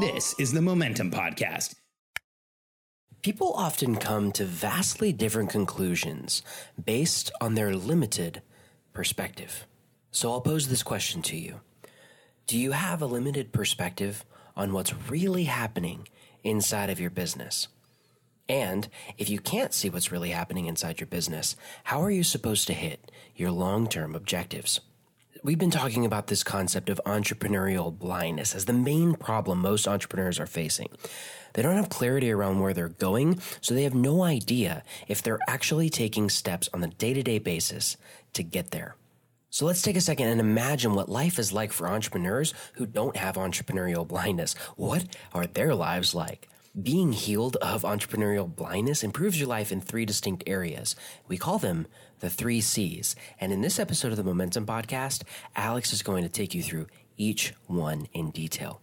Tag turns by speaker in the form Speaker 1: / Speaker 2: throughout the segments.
Speaker 1: This is the Momentum Podcast.
Speaker 2: People often come to vastly different conclusions based on their limited perspective. So I'll pose this question to you Do you have a limited perspective on what's really happening inside of your business? And if you can't see what's really happening inside your business, how are you supposed to hit your long term objectives? We've been talking about this concept of entrepreneurial blindness as the main problem most entrepreneurs are facing. They don't have clarity around where they're going, so they have no idea if they're actually taking steps on a day to day basis to get there. So let's take a second and imagine what life is like for entrepreneurs who don't have entrepreneurial blindness. What are their lives like? Being healed of entrepreneurial blindness improves your life in three distinct areas. We call them the three C's. And in this episode of the Momentum Podcast, Alex is going to take you through each one in detail.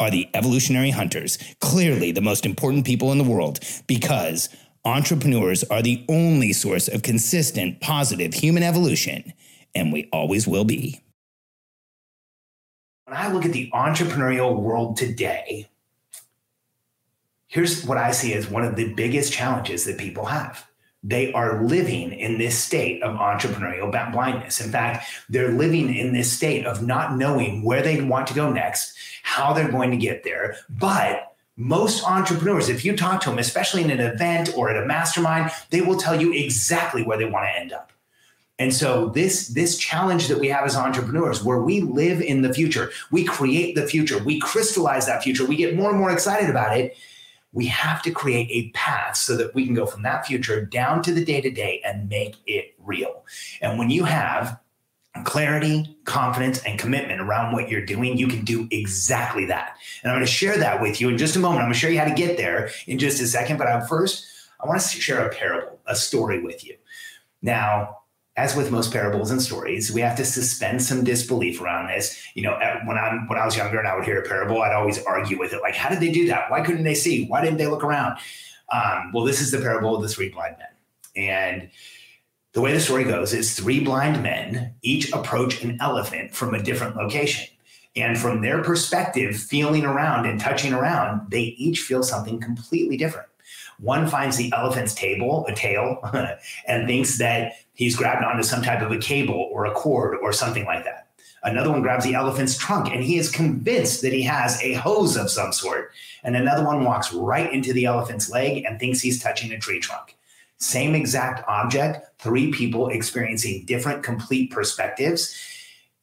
Speaker 1: are the evolutionary hunters, clearly the most important people in the world, because entrepreneurs are the only source of consistent, positive human evolution, and we always will be. When I look at the entrepreneurial world today, here's what I see as one of the biggest challenges that people have they are living in this state of entrepreneurial blindness. In fact, they're living in this state of not knowing where they want to go next, how they're going to get there. But most entrepreneurs, if you talk to them, especially in an event or at a mastermind, they will tell you exactly where they want to end up. And so this this challenge that we have as entrepreneurs where we live in the future, we create the future, we crystallize that future, we get more and more excited about it we have to create a path so that we can go from that future down to the day to day and make it real. And when you have clarity, confidence, and commitment around what you're doing, you can do exactly that. And I'm going to share that with you in just a moment. I'm going to show you how to get there in just a second. But I'm first, I want to share a parable, a story with you. Now, as with most parables and stories, we have to suspend some disbelief around this. You know, when I'm when I was younger and I would hear a parable, I'd always argue with it, like, how did they do that? Why couldn't they see? Why didn't they look around? Um, well, this is the parable of the three blind men, and the way the story goes is three blind men each approach an elephant from a different location. And from their perspective, feeling around and touching around, they each feel something completely different. One finds the elephant's table, a tail, and thinks that he's grabbed onto some type of a cable or a cord or something like that. Another one grabs the elephant's trunk and he is convinced that he has a hose of some sort. And another one walks right into the elephant's leg and thinks he's touching a tree trunk. Same exact object, three people experiencing different complete perspectives.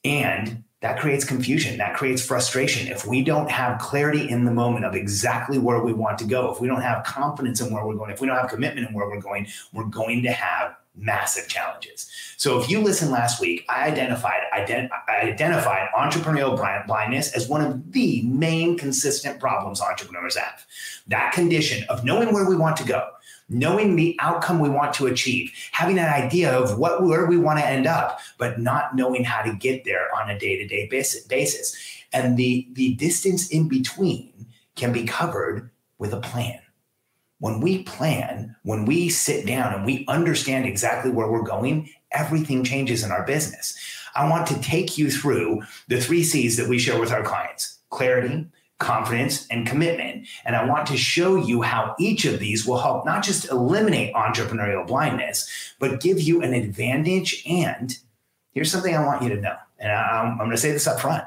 Speaker 1: And that creates confusion, that creates frustration. If we don't have clarity in the moment of exactly where we want to go, if we don't have confidence in where we're going, if we don't have commitment in where we're going, we're going to have massive challenges. So if you listen last week, I identified ident- I identified entrepreneurial blindness as one of the main consistent problems entrepreneurs have. That condition of knowing where we want to go, knowing the outcome we want to achieve, having an idea of what where we want to end up, but not knowing how to get there on a day-to-day basis. And the the distance in between can be covered with a plan when we plan, when we sit down and we understand exactly where we're going, everything changes in our business. I want to take you through the three C's that we share with our clients clarity, confidence, and commitment. And I want to show you how each of these will help not just eliminate entrepreneurial blindness, but give you an advantage. And here's something I want you to know. And I'm, going to say this up front.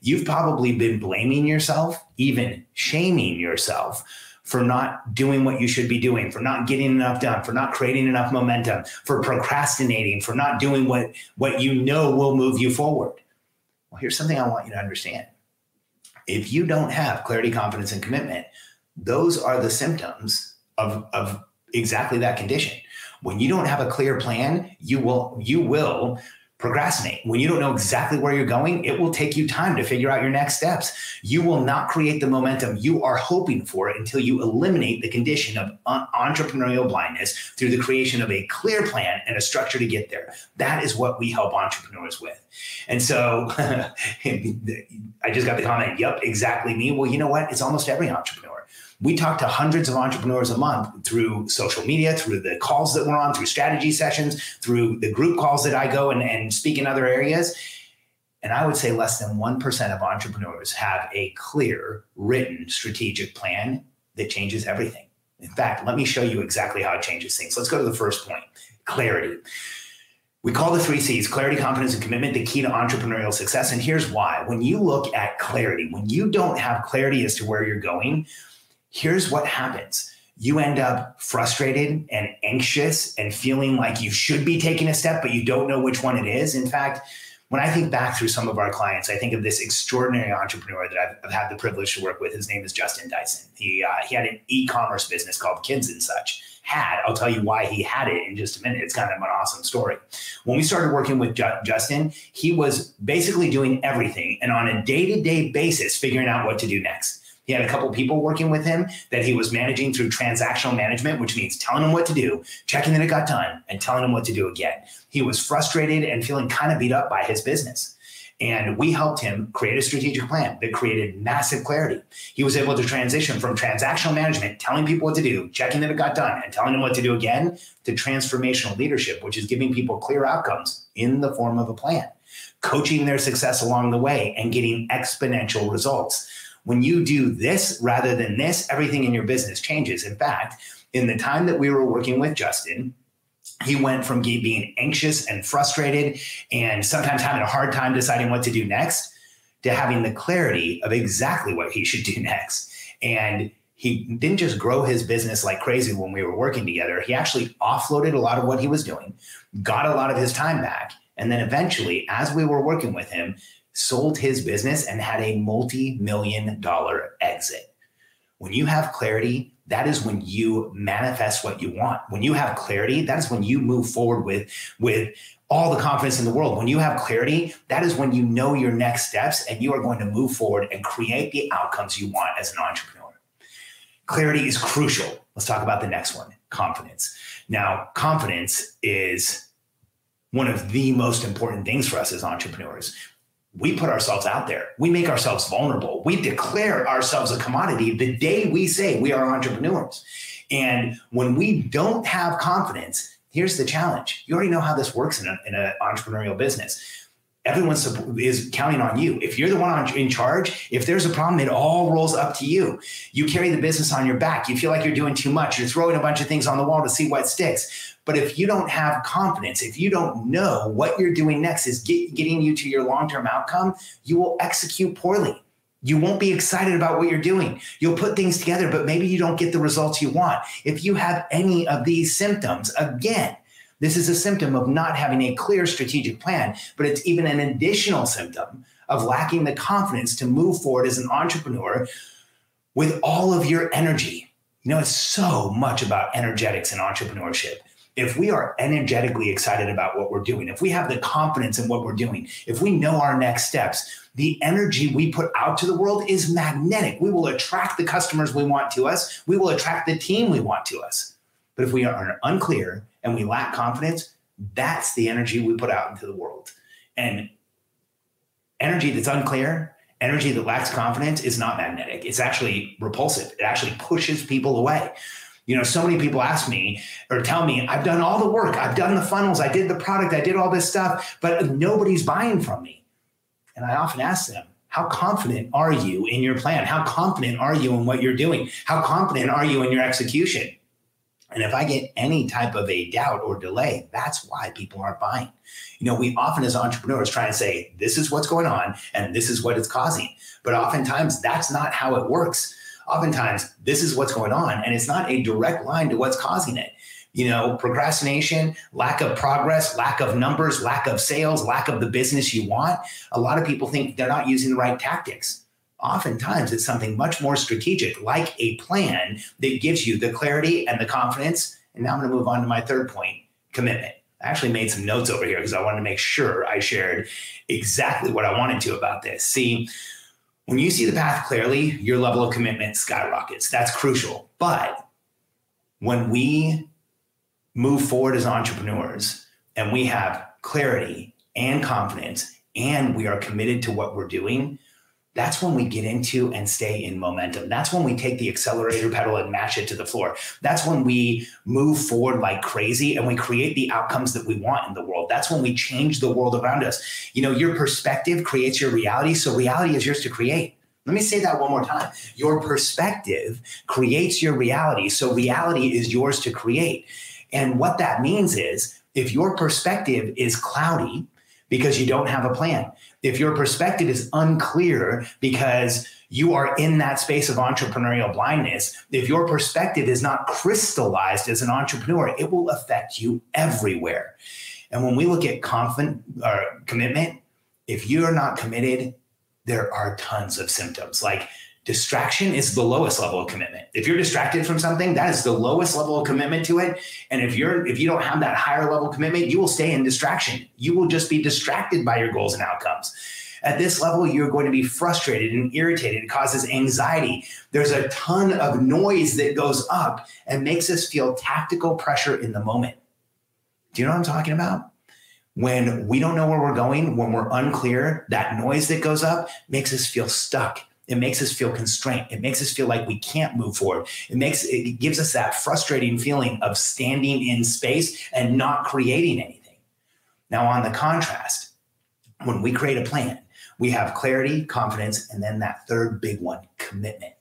Speaker 1: You've probably been blaming yourself, even shaming yourself for not doing what you should be doing, for not getting enough done, for not creating enough momentum, for procrastinating, for not doing what, what you know will move you forward. Well, here's something I want you to understand. If you don't have clarity, confidence, and commitment, those are the symptoms of, of exactly that condition. When you don't have a clear plan, you will you will procrastinate. When you don't know exactly where you're going, it will take you time to figure out your next steps. You will not create the momentum you are hoping for until you eliminate the condition of entrepreneurial blindness through the creation of a clear plan and a structure to get there. That is what we help entrepreneurs with. And so I just got the comment, yep, exactly me. Well, you know what? It's almost every entrepreneur we talk to hundreds of entrepreneurs a month through social media, through the calls that we're on, through strategy sessions, through the group calls that I go and, and speak in other areas. And I would say less than 1% of entrepreneurs have a clear, written strategic plan that changes everything. In fact, let me show you exactly how it changes things. Let's go to the first point clarity. We call the three C's clarity, confidence, and commitment the key to entrepreneurial success. And here's why. When you look at clarity, when you don't have clarity as to where you're going, here's what happens you end up frustrated and anxious and feeling like you should be taking a step, but you don't know which one it is. In fact, when I think back through some of our clients, I think of this extraordinary entrepreneur that I've, I've had the privilege to work with. His name is Justin Dyson. He uh, he had an e-commerce business called Kids and Such. Had I'll tell you why he had it in just a minute. It's kind of an awesome story. When we started working with Ju- Justin, he was basically doing everything and on a day-to-day basis figuring out what to do next. He had a couple people working with him that he was managing through transactional management, which means telling him what to do, checking that it got done, and telling him what to do again. He was frustrated and feeling kind of beat up by his business. And we helped him create a strategic plan that created massive clarity. He was able to transition from transactional management, telling people what to do, checking that it got done, and telling them what to do again, to transformational leadership, which is giving people clear outcomes in the form of a plan, coaching their success along the way, and getting exponential results. When you do this rather than this, everything in your business changes. In fact, in the time that we were working with Justin, he went from being anxious and frustrated and sometimes having a hard time deciding what to do next to having the clarity of exactly what he should do next. And he didn't just grow his business like crazy when we were working together. He actually offloaded a lot of what he was doing, got a lot of his time back. And then eventually, as we were working with him, sold his business and had a multi million dollar exit. When you have clarity, that is when you manifest what you want. When you have clarity, that is when you move forward with, with all the confidence in the world. When you have clarity, that is when you know your next steps and you are going to move forward and create the outcomes you want as an entrepreneur. Clarity is crucial. Let's talk about the next one confidence. Now, confidence is one of the most important things for us as entrepreneurs we put ourselves out there. We make ourselves vulnerable. We declare ourselves a commodity the day we say we are entrepreneurs. And when we don't have confidence, here's the challenge. You already know how this works in an entrepreneurial business. Everyone is counting on you. If you're the one in charge, if there's a problem, it all rolls up to you. You carry the business on your back. You feel like you're doing too much. You're throwing a bunch of things on the wall to see what sticks but if you don't have confidence, if you don't know what you're doing next is get, getting you to your long term outcome, you will execute poorly. You won't be excited about what you're doing. You'll put things together, but maybe you don't get the results you want. If you have any of these symptoms, again, this is a symptom of not having a clear strategic plan, but it's even an additional symptom of lacking the confidence to move forward as an entrepreneur with all of your energy. You know, it's so much about energetics and entrepreneurship if we are energetically excited about what we're doing, if we have the confidence in what we're doing, if we know our next steps, the energy we put out to the world is magnetic. We will attract the customers we want to us, we will attract the team we want to us. But if we are unclear and we lack confidence, that's the energy we put out into the world. And energy that's unclear, energy that lacks confidence is not magnetic. It's actually repulsive. It actually pushes people away. You know, so many people ask me or tell me, I've done all the work, I've done the funnels, I did the product, I did all this stuff, but nobody's buying from me. And I often ask them, how confident are you in your plan? How confident are you in what you're doing? How confident are you in your execution? And if I get any type of a doubt or delay, that's why people aren't buying. You know, we often as entrepreneurs try and say, this is what's going on and this is what it's causing. But oftentimes that's not how it works oftentimes this is what's going on, and it's not a direct line to what's causing it. You know, procrastination, lack of progress, lack of numbers, lack of sales, lack of the business you want. A lot of people think they're not using the right tactics. Oftentimes, it's something much more strategic, like a plan that gives you the clarity and the confidence. And now I'm going to move on to my third point commitment. I actually made some notes over here because I wanted to make sure I shared exactly what I wanted to about this. See, when you see the path clearly, your level of commitment skyrockets. That's crucial. But when we move forward as entrepreneurs and we have clarity and confidence and we are committed to what we're doing, that's when we get into and stay in momentum. That's when we take the accelerator pedal and mash it to the floor. That's when we move forward like crazy and we create the outcomes that we want in the world. That's when we change the world around us. You know, your perspective creates your reality. So reality is yours to create. Let me say that one more time. Your perspective creates your reality. So reality is yours to create. And what that means is if your perspective is cloudy because you don't have a plan, if your perspective is unclear because you are in that space of entrepreneurial blindness, if your perspective is not crystallized as an entrepreneur, it will affect you everywhere. And when we look at confident or commitment, if you are not committed, there are tons of symptoms. Like distraction is the lowest level of commitment. If you're distracted from something, that is the lowest level of commitment to it. And if you're if you don't have that higher level commitment, you will stay in distraction. You will just be distracted by your goals and outcomes. At this level, you're going to be frustrated and irritated. It causes anxiety. There's a ton of noise that goes up and makes us feel tactical pressure in the moment. Do you know what I'm talking about? When we don't know where we're going, when we're unclear, that noise that goes up makes us feel stuck it makes us feel constrained. It makes us feel like we can't move forward. It makes it gives us that frustrating feeling of standing in space and not creating anything. Now, on the contrast, when we create a plan, we have clarity, confidence, and then that third big one, commitment.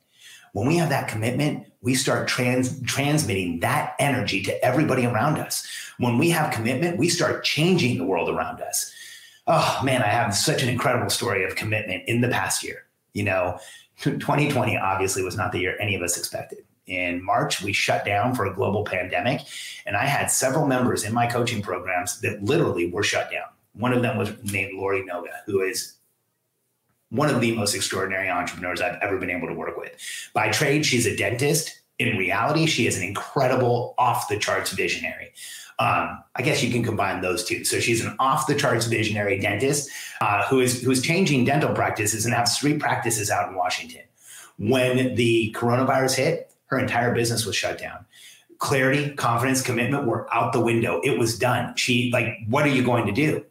Speaker 1: When we have that commitment, we start trans- transmitting that energy to everybody around us. When we have commitment, we start changing the world around us. Oh man, I have such an incredible story of commitment in the past year. You know, 2020 obviously was not the year any of us expected. In March, we shut down for a global pandemic, and I had several members in my coaching programs that literally were shut down. One of them was named Lori Noga, who is one of the most extraordinary entrepreneurs I've ever been able to work with. By trade, she's a dentist. In reality, she is an incredible off the charts visionary. Um, I guess you can combine those two. So she's an off the charts visionary dentist uh, who is who is changing dental practices and has three practices out in Washington. When the coronavirus hit, her entire business was shut down. Clarity, confidence, commitment were out the window. It was done. She like, what are you going to do?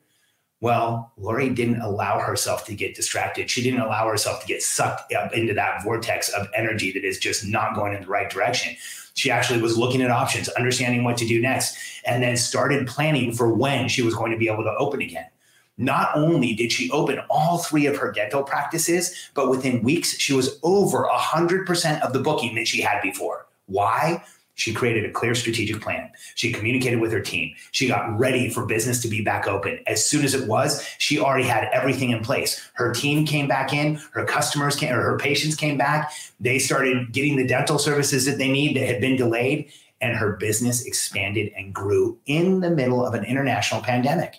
Speaker 1: Well, Lori didn't allow herself to get distracted. She didn't allow herself to get sucked up into that vortex of energy that is just not going in the right direction. She actually was looking at options, understanding what to do next, and then started planning for when she was going to be able to open again. Not only did she open all three of her dental practices, but within weeks, she was over 100% of the booking that she had before. Why? She created a clear strategic plan. She communicated with her team. She got ready for business to be back open. As soon as it was, she already had everything in place. Her team came back in, her customers came, or her patients came back. They started getting the dental services that they need that had been delayed, and her business expanded and grew in the middle of an international pandemic.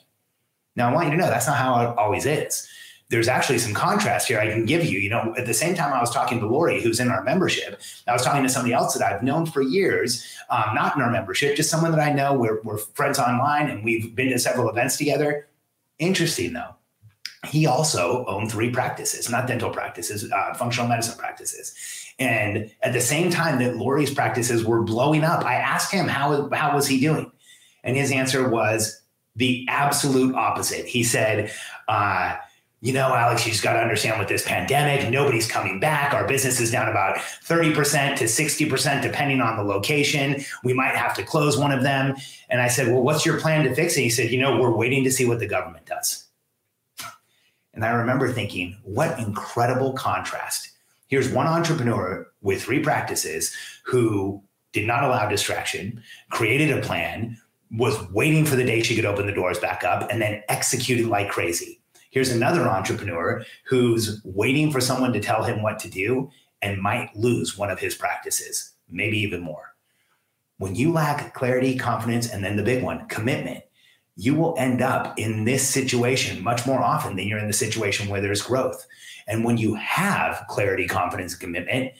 Speaker 1: Now, I want you to know that's not how it always is there's actually some contrast here I can give you. You know, at the same time I was talking to Lori, who's in our membership, I was talking to somebody else that I've known for years, um, not in our membership, just someone that I know. We're, we're friends online and we've been to several events together. Interesting though. He also owned three practices, not dental practices, uh, functional medicine practices. And at the same time that Lori's practices were blowing up, I asked him how, how was he doing? And his answer was the absolute opposite. He said, uh, you know, Alex, you just got to understand with this pandemic, nobody's coming back. Our business is down about 30% to 60%, depending on the location. We might have to close one of them. And I said, Well, what's your plan to fix it? He said, You know, we're waiting to see what the government does. And I remember thinking, What incredible contrast. Here's one entrepreneur with three practices who did not allow distraction, created a plan, was waiting for the day she could open the doors back up, and then executed like crazy Here's another entrepreneur who's waiting for someone to tell him what to do and might lose one of his practices, maybe even more. When you lack clarity, confidence, and then the big one, commitment, you will end up in this situation much more often than you're in the situation where there's growth. And when you have clarity, confidence, and commitment,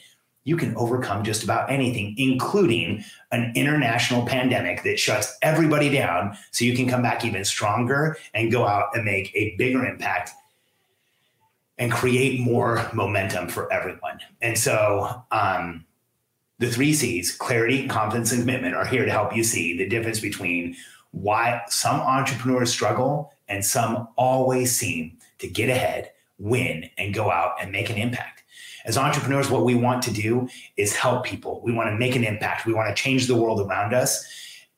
Speaker 1: you can overcome just about anything, including an international pandemic that shuts everybody down so you can come back even stronger and go out and make a bigger impact and create more momentum for everyone. And so, um, the three C's clarity, confidence, and commitment are here to help you see the difference between why some entrepreneurs struggle and some always seem to get ahead, win, and go out and make an impact. As entrepreneurs, what we want to do is help people. We want to make an impact. We want to change the world around us.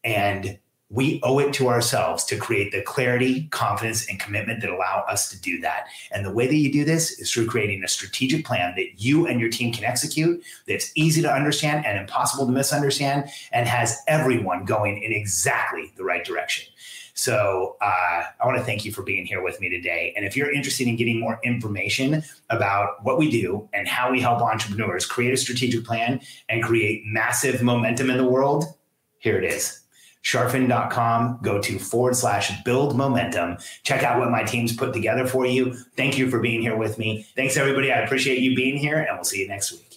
Speaker 1: And we owe it to ourselves to create the clarity, confidence, and commitment that allow us to do that. And the way that you do this is through creating a strategic plan that you and your team can execute, that's easy to understand and impossible to misunderstand, and has everyone going in exactly the right direction. So uh, I want to thank you for being here with me today. And if you're interested in getting more information about what we do and how we help entrepreneurs create a strategic plan and create massive momentum in the world, here it is. Charfen.com, go to forward slash build momentum. Check out what my team's put together for you. Thank you for being here with me. Thanks, everybody. I appreciate you being here, and we'll see you next week.